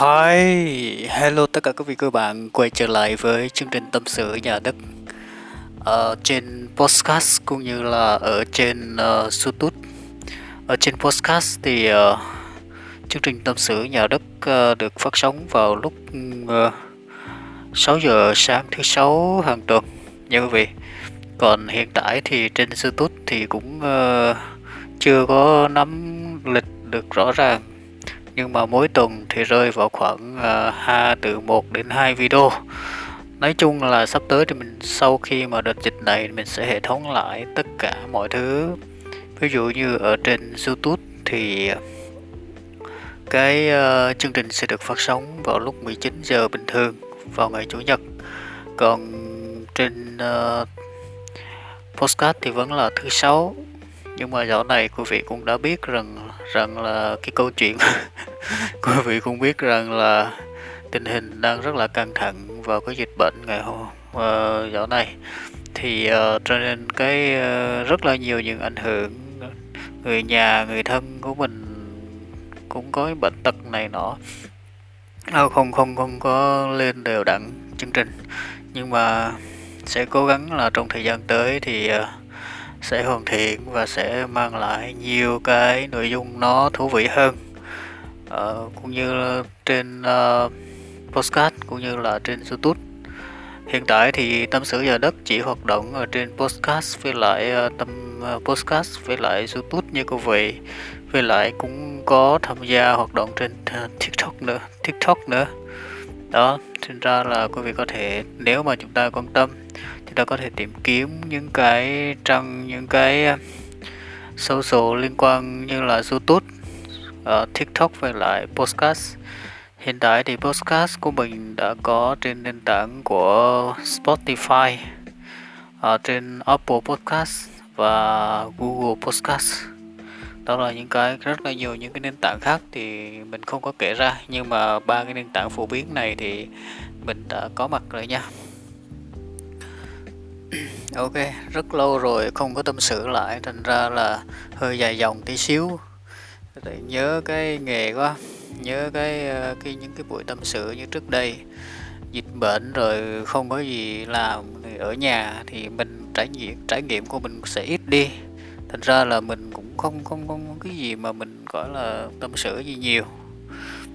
Hi, hello tất cả các vị các bạn quay trở lại với chương trình tâm sự nhà đất ở ờ, trên podcast cũng như là ở trên uh, YouTube. Ở trên podcast thì uh, chương trình tâm sự nhà đất uh, được phát sóng vào lúc uh, 6 giờ sáng thứ sáu hàng tuần nha quý vị. Còn hiện tại thì trên YouTube thì cũng uh, chưa có nắm lịch được rõ ràng nhưng mà mỗi tuần thì rơi vào khoảng uh, từ 1 đến 2 video. Nói chung là sắp tới thì mình sau khi mà đợt dịch này mình sẽ hệ thống lại tất cả mọi thứ. Ví dụ như ở trên youtube thì cái uh, chương trình sẽ được phát sóng vào lúc 19 giờ bình thường vào ngày chủ nhật. Còn trên à, uh, postcard thì vẫn là thứ sáu. Nhưng mà dạo này quý vị cũng đã biết rằng rằng là cái câu chuyện quý vị cũng biết rằng là tình hình đang rất là căng thẳng vào cái dịch bệnh ngày hôm uh, dạo này. Thì uh, cho nên cái uh, rất là nhiều những ảnh hưởng người nhà người thân của mình cũng có bệnh tật này nọ. À, không không không có lên đều đặn chương trình. Nhưng mà sẽ cố gắng là trong thời gian tới thì uh, sẽ hoàn thiện và sẽ mang lại nhiều cái nội dung nó thú vị hơn. Uh, cũng như trên ờ, uh, postcard cũng như là trên youtube. Hiện tại thì tâm sự giờ đất chỉ hoạt động ở trên podcast với lại uh, tâm uh, podcast với lại youtube như quý vị. Với lại cũng có tham gia hoạt động trên uh, tiktok nữa tiktok nữa đó thành ra là quý vị có thể nếu mà chúng ta quan tâm chúng ta có thể tìm kiếm những cái trang những cái sâu social liên quan như là youtube uh, tiktok với lại podcast. Hiện tại thì podcast của mình đã có trên nền tảng của spotify uh, trên apple podcast và google podcast đó là những cái rất là nhiều những cái nền tảng khác thì mình không có kể ra. Nhưng mà ba cái nền tảng phổ biến này thì mình đã có mặt rồi nha. Ok, rất lâu rồi không có tâm sự lại, thành ra là hơi dài dòng tí xíu. Để nhớ cái nghề quá, nhớ cái ờ, cái những cái buổi tâm sự như trước đây. Dịch bệnh rồi không có gì làm thì ở nhà thì mình trải nghiệm trải nghiệm của mình sẽ ít đi thành ra là mình cũng không không không cái gì mà mình, gọi là, tâm sự gì nhiều.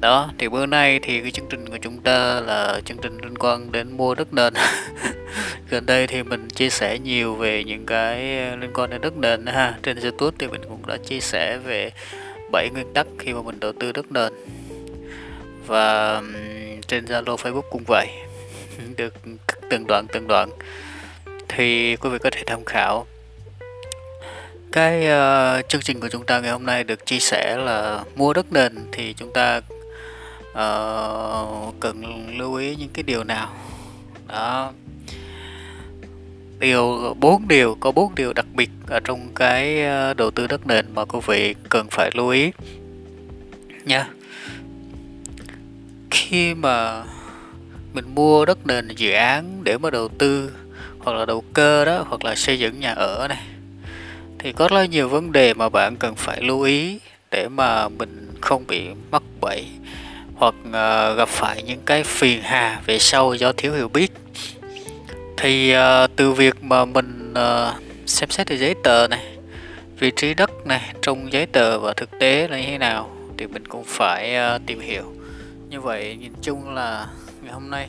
Đó, thì bữa nay thì cái chương trình của chúng ta là chương trình liên quan đến mua đất nền. Gần đây thì mình chia sẻ nhiều về những cái liên quan đến đất nền ha. Trên youtube thì mình cũng đã chia sẻ về bảy nguyên tắc khi mà mình đầu tư đất nền. Và trên zalo, facebook cũng vậy. Được từng đoạn từng đoạn. Thì quý vị có thể tham khảo cái uh, chương trình của chúng ta ngày hôm nay được chia sẻ là mua đất nền thì chúng ta uh, cần lưu ý những cái điều nào? Đó. Điều bốn điều có bốn điều đặc biệt ở trong cái ờ, đầu tư đất nền mà quý vị cần phải lưu ý nha. Khi mà mình mua đất nền dự án để mà đầu tư hoặc là đầu cơ đó hoặc là xây dựng nhà ở này thì có rất nhiều vấn đề mà bạn cần phải lưu ý để mà mình không bị mắc bẫy hoặc uh, gặp phải những cái phiền hà về sau do thiếu hiểu biết. Thì uh, từ việc mà mình uh, xem xét về giấy tờ này vị trí đất này trong giấy tờ và thực tế là như thế nào thì mình cũng phải uh, tìm hiểu. Như vậy nhìn chung là ngày hôm nay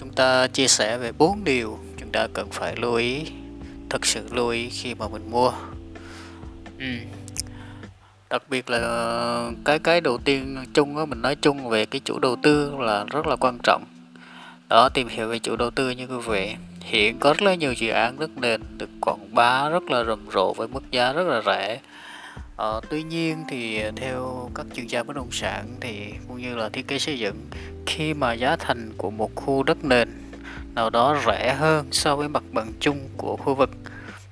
chúng ta chia sẻ về bốn điều chúng ta cần phải lưu ý thật sự lưu ý khi mà mình mua. Ừ. đặc biệt là cái cái đầu tiên chung đó mình nói chung về cái chủ đầu tư là rất là quan trọng. Đó tìm hiểu về chủ đầu tư như quý vị. Hiện có rất là nhiều dự án đất nền được quảng bá rất là rầm rộ với mức giá rất là rẻ. Ờ, tuy nhiên thì theo các chuyên gia bất động sản thì cũng như là thiết kế xây dựng khi mà giá thành của một khu đất nền nào đó rẻ hơn so với mặt bằng chung của khu vực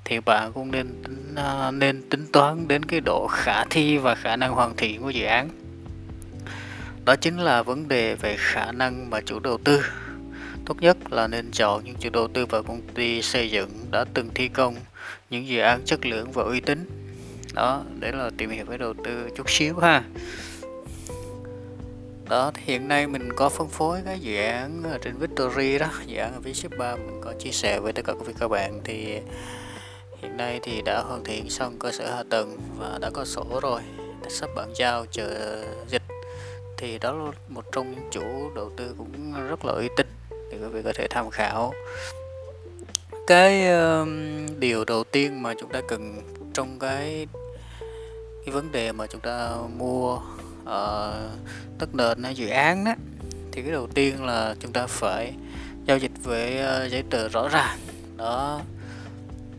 thì bạn cũng nên tính, à, nên tính toán đến cái độ khả thi và khả năng hoàn thiện của dự án đó chính là vấn đề về khả năng mà chủ đầu tư Tốt nhất là nên chọn những chủ đầu tư và công ty xây dựng đã từng thi công những dự án chất lượng và uy tín. Đó, để là tìm hiểu với đầu tư chút xíu ha đó thì hiện nay mình có phân phối cái dự án ở trên Victory đó dự án ở V3 mình có chia sẻ với tất cả quý các bạn thì hiện nay thì đã hoàn thiện xong cơ sở hạ tầng và đã có sổ rồi sắp bàn giao chờ dịch. Thì đó là một trong những chủ đầu tư cũng rất là uy tín thì quý vị có thể tham khảo. Cái uh, điều đầu tiên mà chúng ta cần trong cái cái vấn đề mà chúng ta mua Ờ, uh, đất nền hay dự án đó thì cái đầu tiên là chúng ta phải giao dịch với uh, giấy tờ rõ ràng. Đó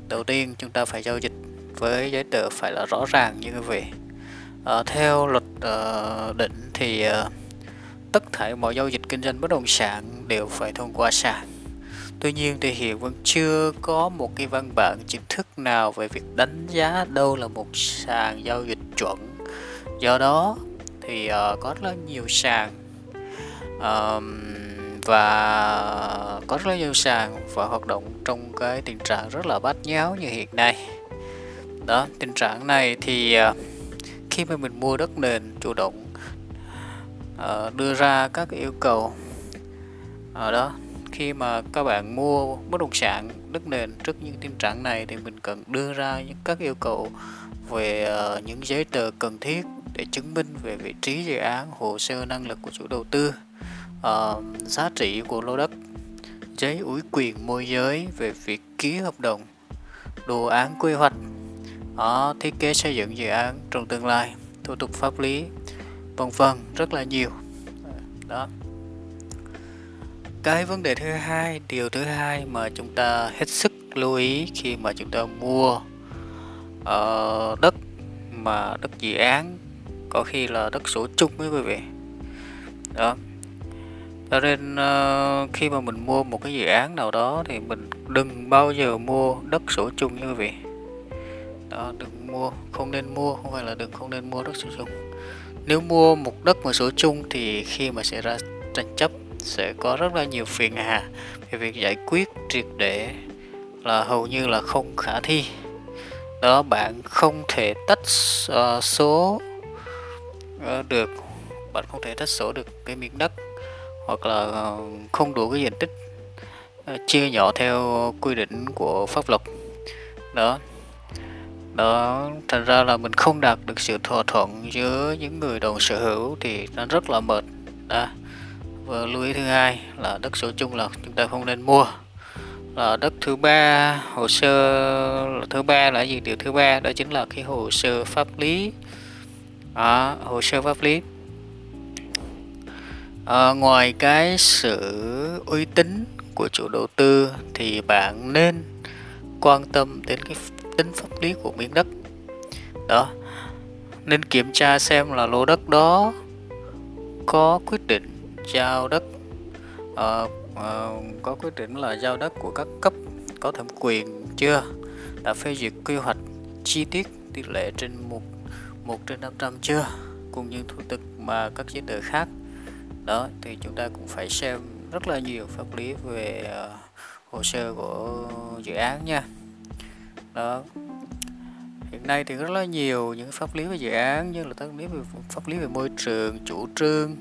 đầu tiên chúng ta phải giao dịch với giấy tờ phải là rõ ràng như quý vị uh, theo luật uh, định thì uh, tất thảy mọi giao dịch kinh doanh bất động sản đều phải thông qua sàn. Tuy nhiên thì hiện vẫn chưa có một cái văn bản chính thức nào về việc đánh giá đâu là một sàn giao dịch chuẩn. Do đó thì uh, có rất là nhiều sàn uh, và có rất là nhiều sàn và hoạt động trong cái tình trạng rất là bát nháo như hiện nay. Đó, tình trạng này thì uh, khi mà mình mua đất nền chủ động uh, đưa ra các yêu cầu ở uh, đó khi mà các bạn mua bất động sản đất nền trước những tình trạng này thì mình cần đưa ra những các yêu cầu về ờ, những giấy tờ cần thiết để chứng minh về vị trí dự án hồ sơ năng lực của chủ đầu tư uh, giá trị của lô đất giấy ủy quyền môi giới về việc ký hợp đồng đồ án quy hoạch ở thiết kế xây dựng dự án trong tương lai thủ tục pháp lý vân vân rất là nhiều. Đó cái vấn đề thứ hai điều thứ hai mà chúng ta hết sức lưu ý khi mà chúng ta mua uh, đất mà đất dự án có khi là đất sổ chung với quý vị. Đó. Cho nên uh, khi mà mình mua một cái dự án nào đó thì mình đừng bao giờ mua đất sổ chung như quý vị. Đó đừng mua không nên mua không phải là đừng không nên mua đất sổ chung. Nếu mua một đất mà sổ chung thì khi mà xảy ra tranh chấp sẽ có rất là nhiều phiền hà. Về việc giải quyết triệt để là hầu như là không khả thi. Đó bạn không thể tách uh, số uh, được. Bạn không thể tách số được cái miếng đất hoặc là uh, không đủ cái diện tích uh, chia nhỏ theo quy định của pháp luật. Đó. Đó thành ra là mình không đạt được sự thỏa thuận giữa những người đồng sở hữu thì nó rất là mệt. Đó và lưu ý thứ hai là đất sổ chung là chúng ta không nên mua. Là đất thứ ba hồ sơ thứ ba là gì? Điều thứ ba đó chính là cái hồ sơ pháp lý. À, hồ sơ pháp lý. À, ngoài cái sự uy tín của chủ đầu tư thì bạn nên quan tâm đến cái tính pháp lý của miếng đất. Đó nên kiểm tra xem là lô đất đó có quyết định giao đất. Uh, uh, có quyết định là giao đất của các cấp có thẩm quyền chưa? Đã phê duyệt quy hoạch chi tiết tỷ lệ trên một một trên 500 chưa? Cùng những thủ tục mà các giấy tờ khác. Đó thì chúng ta cũng phải xem rất là nhiều pháp lý về uh, hồ sơ của dự án nha. Đó. Hiện nay thì rất là nhiều những pháp lý về dự án như là pháp lý về pháp lý về môi trường chủ trương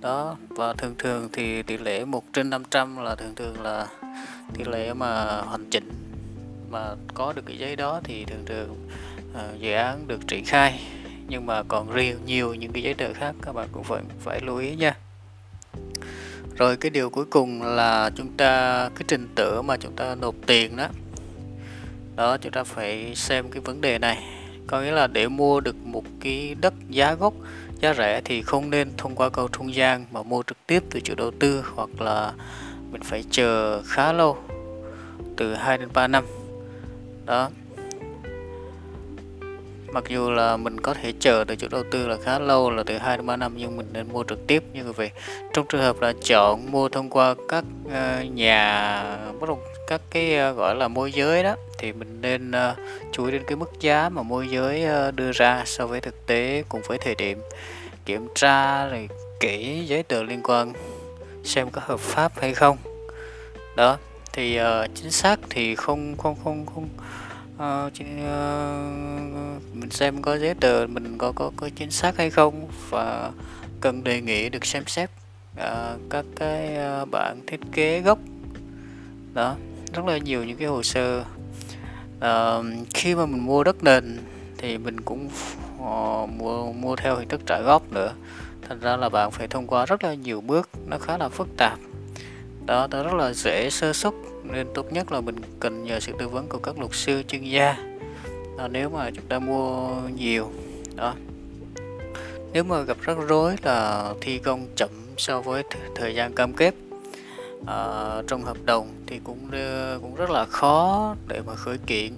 đó và thường thường thì tỷ lệ 1 trên 500 là thường thường là tỷ lệ mà hoàn chỉnh mà có được cái giấy đó thì thường thường uh, dự án được triển khai. Nhưng mà còn riêng nhiều những cái giấy tờ khác các bạn cũng phải phải lưu ý nha. Rồi cái điều cuối cùng là chúng ta cái trình tự mà chúng ta nộp tiền đó. Đó chúng ta phải xem cái vấn đề này. Có nghĩa là để mua được một cái đất giá gốc giá rẻ thì không nên thông qua cầu trung gian mà mua trực tiếp từ chủ đầu tư hoặc là mình phải chờ khá lâu, từ 2 đến 3 năm. Đó mặc dù là mình có thể chờ từ chủ đầu tư là khá lâu là từ 2 đến 3 năm nhưng mình nên mua trực tiếp. Như vậy trong trường hợp là chọn mua thông qua các ờ, nhà bất động các cái ờ, gọi là môi giới đó thì mình nên ờ, chú ý đến cái mức giá mà môi giới đưa ra so với thực tế cùng với thời điểm kiểm tra rồi kỹ giấy tờ liên quan xem có hợp pháp hay không. Đó thì uh, chính xác thì không không không không uh, uh, mình xem có giấy tờ mình có có có chính xác hay không và cần đề nghị được xem xét uh, các cái uh, bản thiết kế gốc. Đó rất là nhiều những cái hồ sơ. Uh, khi mà mình mua đất nền thì mình cũng uh, mua mua theo hình thức trả góp nữa. Thành ra là bạn phải thông qua rất là nhiều bước nó khá là phức tạp. Đó đó rất là dễ sơ xuất nên tốt nhất là mình cần nhờ sự tư vấn của các luật sư chuyên gia. Đó, nếu mà chúng ta mua nhiều đó. Nếu mà gặp rắc rối là thi công chậm so với thời gian cam kết à, trong hợp đồng thì cũng ờ, cũng rất là khó để mà khởi kiện.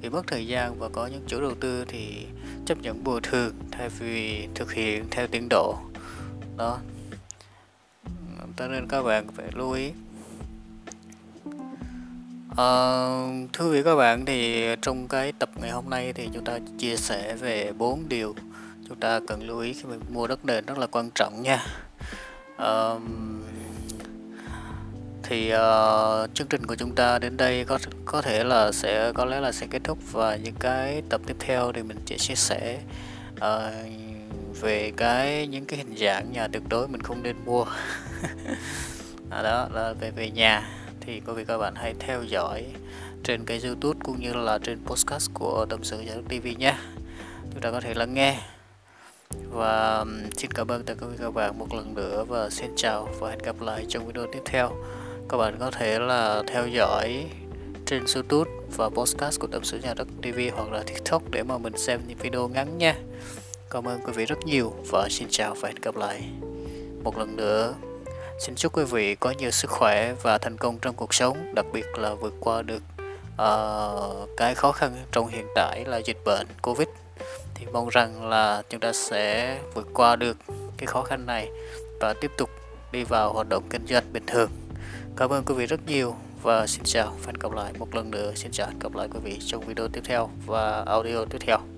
Vì mất thời gian và có những chủ đầu tư thì chấp nhận bồi thường thay vì thực hiện theo tiến độ. Đó. Cho nên các bạn phải lưu ý uh, thưa quý các bạn thì trong cái tập ngày hôm nay thì chúng ta chia sẻ về bốn điều chúng ta cần lưu ý khi mình mua đất nền rất là quan trọng nha. Uh, thì uh, chương trình của chúng ta đến đây có có thể là sẽ có lẽ là sẽ kết thúc và những cái tập tiếp theo thì mình sẽ chia sẻ uh, về cái những cái hình dạng nhà tuyệt đối mình không nên mua. À, đó là về về nhà thì quý vị các bạn hãy theo dõi trên cái youtube cũng như là trên podcast của tâm sự nhà tv nhé. Chúng ta có thể lắng nghe. Và xin cảm ơn tất cả quý các bạn một lần nữa và xin chào và hẹn gặp lại trong video tiếp theo. Các bạn có thể là theo dõi trên youtube và podcast của tâm sự nhà đất tv hoặc là tiktok để mà mình xem những video ngắn nha. Cảm ơn quý vị rất nhiều và xin chào và hẹn gặp lại một lần nữa xin chúc quý vị có nhiều sức khỏe và thành công trong cuộc sống đặc biệt là vượt qua được uh, cái khó khăn trong hiện tại là dịch bệnh covid. Thì mong rằng là chúng ta sẽ vượt qua được cái khó khăn này và tiếp tục đi vào hoạt động kinh doanh bình thường. Cảm ơn quý vị rất nhiều và xin chào và hẹn gặp lại một lần nữa. Xin chào hẹn gặp lại quý vị trong video tiếp theo và audio tiếp theo.